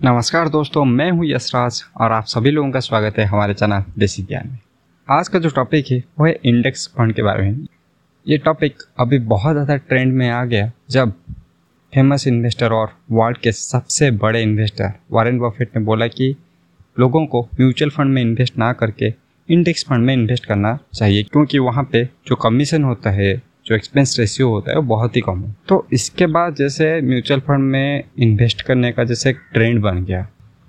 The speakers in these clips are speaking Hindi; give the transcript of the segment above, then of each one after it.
नमस्कार दोस्तों, मैं हूँ यशराज और आप सभी लोगों का स्वागत है हमारे चैनल देसी ज्ञान में। आज का जो टॉपिक है, वो है इंडेक्स फंड के बारे में। ये टॉपिक अभी बहुत ज़्यादा ट्रेंड में आ गया, जब फ़ेमस इन्वेस्टर और वर्ल्ड के सबसे बड़े इन्वेस्टर वारेन बफेट ने बोला कि लोगों को म्यूचुअल फंड में इन्वेस्ट ना करके इंडेक्स फंड में इन्वेस्ट करना चाहिए, क्योंकि वहाँ पे जो कमीशन होता है जो एक्सपेंस रेशियो होता है वो बहुत ही कम है। तो इसके बाद जैसे म्यूचुअल फंड में इन्वेस्ट करने का जैसे एक ट्रेंड बन गया।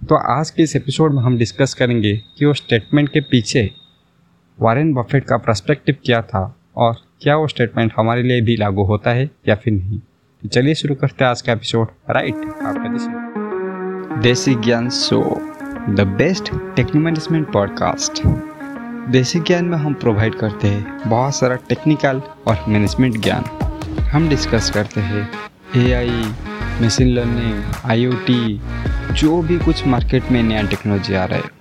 तो आज के इस एपिसोड में हम डिस्कस करेंगे कि वो स्टेटमेंट के पीछे वारेन बफेट का प्रस्पेक्टिव क्या था और क्या वो स्टेटमेंट हमारे लिए भी लागू होता है या फिर नहीं। तो चलिए शुरू करते हैं आज का एपिसोड राइट आपका Desi Gyan show the best techno management podcast Desi Gyan में हम प्रोवाइड करते हैं बहुत सारा टेक्निकल और मैनेजमेंट ज्ञान। हम डिस्कस करते हैं एआई मशीन लर्निंग आईओटी जो भी कुछ मार्केट में नया टेक्नोलॉजी आ रहा है।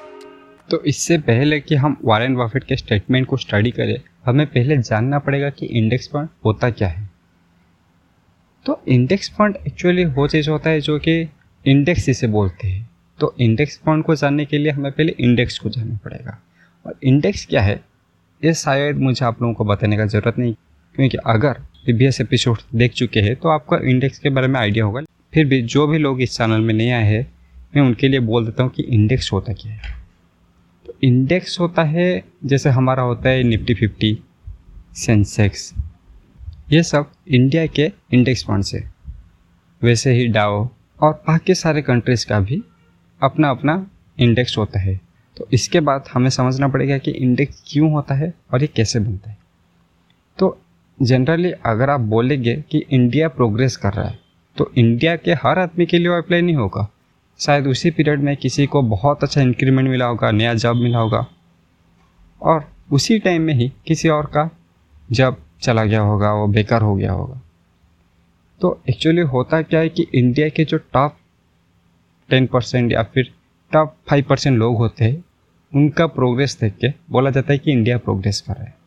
तो इससे पहले कि हम वारेन बफेट के स्टेटमेंट को स्टडी करें, हमें पहले जानना पड़ेगा कि इंडेक्स फंड होता क्या है। तो इंडेक्स फंड एक्चुअली वो चीज़ होता है जो कि इंडेक्स इसे बोलते हैं। तो इंडेक्स फंड को जानने के लिए हमें पहले इंडेक्स को जानना पड़ेगा। और इंडेक्स क्या है, ये शायद मुझे आप लोगों को बताने का ज़रूरत नहीं, क्योंकि अगर प्रीवियस एपिसोड देख चुके हैं तो आपका इंडेक्स के बारे में आइडिया होगा। फिर भी जो भी लोग इस चैनल में नहीं आए हैं, मैं उनके लिए बोल देता हूँ कि इंडेक्स होता क्या है। इंडेक्स होता है, जैसे हमारा होता है निफ्टी फिफ्टी, सेंसेक्स। ये सब इंडिया के इंडेक्स फंड से वैसे ही डाओ और बाकी सारे कंट्रीज़ का भी अपना अपना इंडेक्स होता है। तो इसके बाद हमें समझना पड़ेगा कि इंडेक्स क्यों होता है और ये कैसे बनता है। तो जनरली अगर आप बोलेंगे कि इंडिया प्रोग्रेस कर रहा है तो इंडिया के हर आदमी के लिए अप्लाई नहीं होगा। शायद उसी पीरियड में किसी को बहुत अच्छा इंक्रीमेंट मिला होगा, नया जॉब मिला होगा। और उसी टाइम में ही किसी और का जॉब चला गया होगा, वो बेकार हो गया होगा। तो एक्चुअली होता क्या है कि इंडिया के जो टॉप टेन परसेंट या फिर टॉप फाइव परसेंट लोग होते हैं, उनका प्रोग्रेस देख के बोला जाता है कि इंडिया प्रोग्रेस रहा है।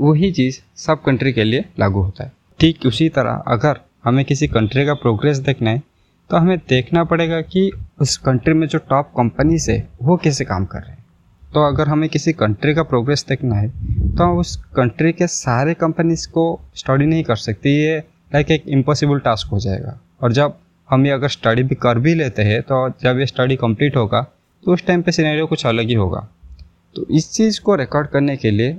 वही चीज़ सब कंट्री के लिए लागू होता है। ठीक उसी तरह अगर हमें किसी कंट्री का प्रोग्रेस देखना है तो हमें देखना पड़ेगा कि उस कंट्री में जो टॉप कंपनीज़ है, वो कैसे काम कर रहे हैं। तो अगर हमें किसी कंट्री का प्रोग्रेस देखना है तो हम उस कंट्री के सारे कंपनीज़ को स्टडी नहीं कर सकते। ये लाइक एक इम्पॉसिबल टास्क हो जाएगा। और जब हम ये अगर स्टडी भी कर भी लेते हैं तो जब ये स्टडी कंप्लीट होगा तो उस टाइम पे सिनेरियो कुछ अलग ही होगा। तो इस चीज़ को रिकॉर्ड करने के लिए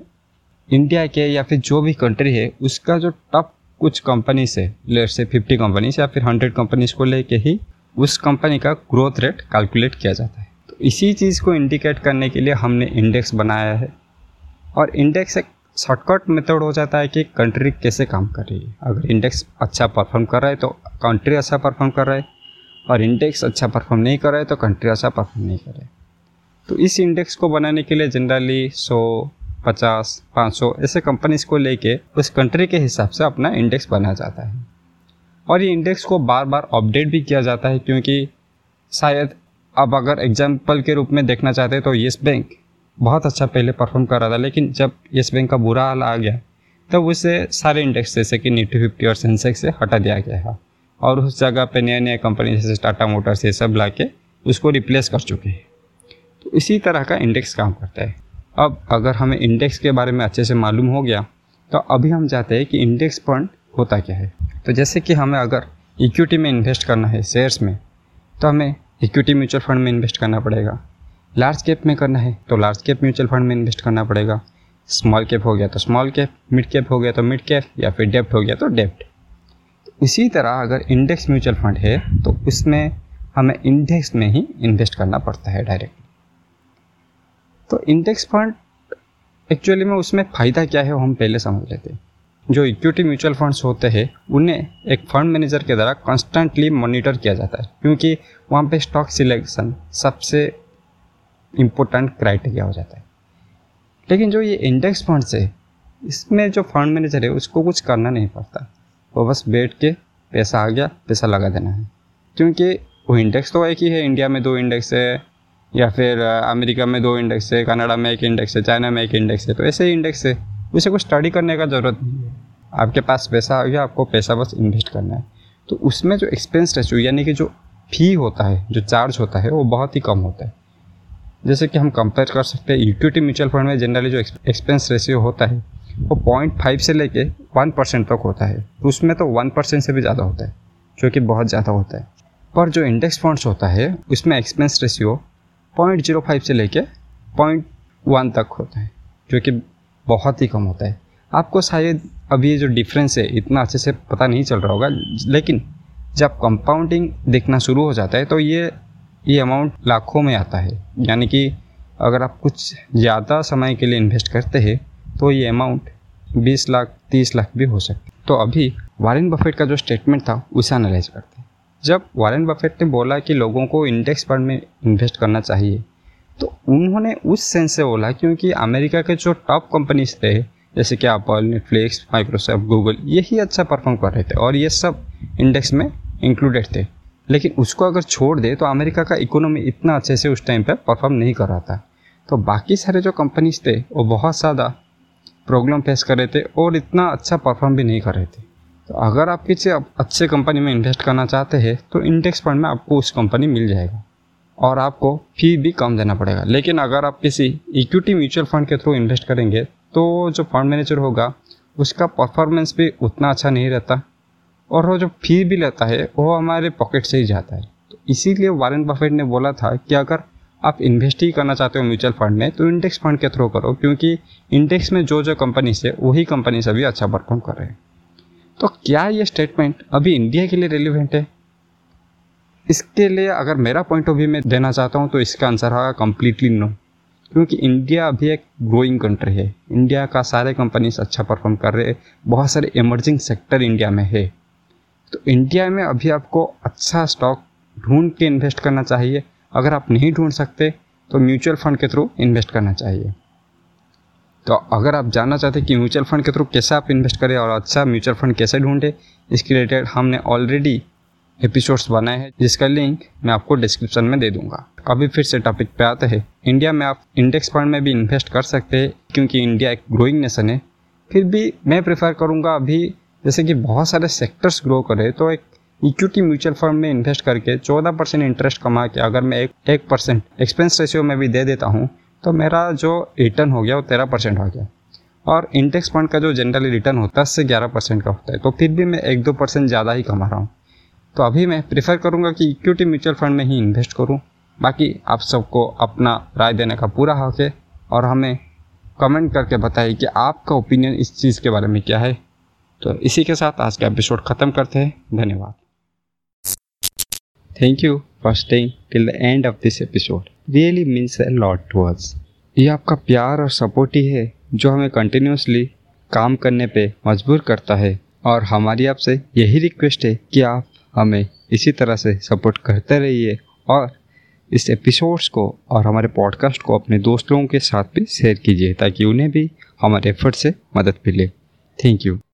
इंडिया के या फिर जो भी कंट्री है, उसका जो टॉप कुछ कंपनी से लेट से फिफ्टी कंपनीज़ या फिर हंड्रेड कंपनीज़ को लेके ही उस कंपनी का ग्रोथ रेट कैलकुलेट किया जाता है। तो इसी चीज़ को इंडिकेट करने के लिए हमने इंडेक्स बनाया है। और इंडेक्स एक शॉर्टकट मेथड हो जाता है कि कंट्री कैसे काम कर रही है। अगर इंडेक्स अच्छा परफॉर्म कर रहा है तो कंट्री अच्छा परफॉर्म कर रहा है। और इंडेक्स अच्छा परफॉर्म नहीं कर रहा है तो कंट्री अच्छा परफॉर्म नहीं कर रहा है। तो इस इंडेक्स को बनाने के लिए जनरली सौ पचास, पाँच सौ, ऐसे कंपनीज़ को लेके उस कंट्री के हिसाब से अपना इंडेक्स बनाया जाता है। और ये इंडेक्स को बार बार अपडेट भी किया जाता है क्योंकि शायद अब अगर एग्ज़ाम्पल के रूप में देखना चाहते हैं तो येस बैंक बहुत अच्छा पहले परफॉर्म कर रहा था, लेकिन जब येस बैंक का बुरा हाल आ गया, तब तो उसे सारे इंडेक्स जैसे कि निफ्टी फिफ्टी और सेंसेक्स से हटा दिया गया है और उस जगह पे नए नए कंपनी जैसे टाटा मोटर्स ये सब ला के उसको रिप्लेस कर चुके हैं। तो इसी तरह का इंडेक्स काम करता है। अब अगर हमें इंडेक्स के बारे में अच्छे से मालूम हो गया तो अभी हम चाहते हैं कि इंडेक्स फंड होता क्या है। तो जैसे कि हमें अगर इक्विटी में इन्वेस्ट करना है शेयर्स में तो हमें इक्विटी म्यूचुअल फंड में इन्वेस्ट करना पड़ेगा। लार्ज कैप में करना है तो लार्ज कैप म्यूचुअल फंड में इन्वेस्ट करना पड़ेगा। स्मॉल कैप हो गया तो स्मॉल कैप मिड कैप हो गया तो मिड कैप या फिर डेप्ट हो गया तो डेप्ट इसी तरह अगर इंडेक्स म्यूचुअल फंड है तो उसमें हमें इंडेक्स में ही इन्वेस्ट करना पड़ता है डायरेक्ट तो इंडेक्स फंड एक्चुअली में उसमें फ़ायदा क्या है वो हम पहले समझ लेते हैं। जो इक्विटी म्यूचुअल फंड्स होते हैं, उन्हें एक फंड मैनेजर के द्वारा कॉन्स्टेंटली मॉनिटर किया जाता है। क्योंकि वहाँ पे स्टॉक सिलेक्शन सबसे इम्पोर्टेंट क्राइटेरिया हो जाता है। लेकिन जो ये इंडेक्स फंड्स है, इसमें जो फंड मैनेजर है, उसको कुछ करना नहीं पड़ता। वो बस बैठ के पैसा आ गया, पैसा लगा देना है। क्योंकि वो इंडेक्स तो एक ही है इंडिया में दो इंडेक्स है या फिर अमेरिका में दो इंडेक्स है, कनाडा में एक इंडेक्स है, चाइना में एक इंडेक्स है तो ऐसे ही इंडेक्स है। उसे कुछ स्टडी करने का ज़रूरत नहीं है। आपके पास पैसा गया आपको पैसा बस इन्वेस्ट करना है। तो उसमें जो एक्सपेंस रेशियो यानी कि जो फ़ी होता है, जो चार्ज होता है, वो बहुत ही कम होता है। जैसे कि हम कंपेयर कर सकते हैं इक्विटी म्यूचुअल फंड में जनरली जो एक्सपेंस रेशियो होता है, वो पॉइंट फाइव से लेके वन परसेंट तक होता है। तो उसमें तो वन परसेंट से भी ज़्यादा होता है, जो कि बहुत ज़्यादा होता है। पर जो इंडेक्स फंड्स होता है, उसमें expense ratio point zero five से लेके पॉइंट वन तक होता है, जो कि बहुत ही कम होता है। आपको शायद अभी ये जो डिफरेंस है, इतना अच्छे से पता नहीं चल रहा होगा, लेकिन जब कंपाउंडिंग देखना शुरू हो जाता है तो ये ये अमाउंट लाखों में आता है। यानी कि अगर आप कुछ ज़्यादा समय के लिए इन्वेस्ट करते हैं तो ये अमाउंट 20 लाख 30 लाख भी हो सकते तो अभी वारेन बफेट का जो स्टेटमेंट था, उसे एनालाइज करते हैं। जब वारेन बफेट ने बोला कि लोगों को इंडेक्स फंड में इन्वेस्ट करना चाहिए तो उन्होंने उस सेंस से बोला क्योंकि अमेरिका के जो टॉप कंपनीज़ थे, जैसे कि एप्पल नेटफ्लिक्स माइक्रोसॉफ्ट गूगल यही अच्छा परफॉर्म कर रहे थे और ये सब इंडेक्स में इंक्लूडेड थे। लेकिन उसको अगर छोड़ दे तो अमेरिका का इकोनॉमी इतना अच्छे से उस टाइम पर परफॉर्म नहीं कर रहा था। तो बाकी सारे जो कंपनीज़ थे, वो बहुत ज़्यादा प्रॉब्लम फेस कर रहे थे और इतना अच्छा परफॉर्म भी नहीं कर रहे थे। तो अगर आप किसी अच्छे कंपनी में इन्वेस्ट करना चाहते हैं तो इंडेक्स फंड में आपको उस कंपनी मिल जाएगा। और आपको फ़ी भी कम देना पड़ेगा। लेकिन अगर आप किसी इक्विटी म्यूचुअल फंड के थ्रू इन्वेस्ट करेंगे तो जो फंड मैनेजर होगा, उसका परफॉर्मेंस भी उतना अच्छा नहीं रहता। और वो जो फ़ी भी लेता है, वो हमारे पॉकेट से ही जाता है। तो इसीलिए वारेन बफेट ने बोला था कि अगर आप इन्वेस्ट ही करना चाहते हो म्यूचुअल फंड में तो इंडेक्स फंड के थ्रू करो। क्योंकि इंडेक्स में जो जो कंपनी है, वही कंपनी से अभी अच्छा परफॉर्म कर रहे हैं। तो क्या ये स्टेटमेंट अभी इंडिया के लिए रिलेवेंट है? इसके लिए अगर मेरा पॉइंट ऑफ़ व्यू में देना चाहता हूँ तो इसका आंसर होगा कम्प्लीटली नो क्योंकि इंडिया अभी एक ग्रोइंग कंट्री है. इंडिया का सारे कंपनीज़ अच्छा परफॉर्म कर रहे हैं. बहुत सारे इमर्जिंग सेक्टर इंडिया में है. तो इंडिया में अभी आपको अच्छा स्टॉक ढूंढ के इन्वेस्ट करना चाहिए. अगर आप नहीं ढूंढ सकते तो म्यूचुअल फंड के थ्रू इन्वेस्ट करना चाहिए. तो अगर आप जानना चाहते हैं कि म्यूचुअल फंड के थ्रू कैसे आप इन्वेस्ट करें और अच्छा म्यूचुअल फंड कैसे ढूंढे, इसके रिलेटेड हमने ऑलरेडी एपिसोड्स बनाए हैं, जिसका लिंक मैं आपको डिस्क्रिप्शन में दे दूँगा। अभी फिर से टॉपिक पे आते हैं। इंडिया में आप इंडेक्स फंड में भी इन्वेस्ट कर सकते हैं, क्योंकि इंडिया एक ग्रोइंग नेशन है। फिर भी मैं प्रेफर करूँगा अभी, जैसे कि बहुत सारे सेक्टर्स ग्रो करे तो एक इक्विटी म्यूचुअल फंड में इन्वेस्ट करके चौदह परसेंट इंटरेस्ट कमा के अगर मैं एक एक परसेंट एक्सपेंस रेशियो में भी दे देता हूँ तो मेरा जो रिटर्न हो गया वो तेरह परसेंट हो गया। और इंडेक्स फंड का जो जनरली रिटर्न होता है दस से ग्यारह परसेंट का होता है। तो फिर भी मैं एक दो परसेंट ज़्यादा ही कमा रहा हूँ। तो अभी मैं प्रेफर करूँगा कि इक्विटी म्यूचुअल फंड में ही इन्वेस्ट करूँ। बाकी आप सबको अपना राय देने का पूरा हक है। और हमें कमेंट करके बताइए कि आपका ओपिनियन इस चीज़ के बारे में क्या है। तो इसी के साथ आज का एपिसोड ख़त्म करते हैं। धन्यवाद। Thank you for staying till the end of this episode really means a lot to us ये आपका प्यार और सपोर्ट ही है, जो हमें कंटिन्यूसली काम करने पे मजबूर करता है। और हमारी आपसे यही रिक्वेस्ट है कि आप हमें इसी तरह से सपोर्ट करते रहिए और इस एपिसोड्स को और हमारे पॉडकास्ट को अपने दोस्त लोगों के साथ भी शेयर कीजिए, ताकि उन्हें भी हमारे एफर्ट से मदद मिले। Thank you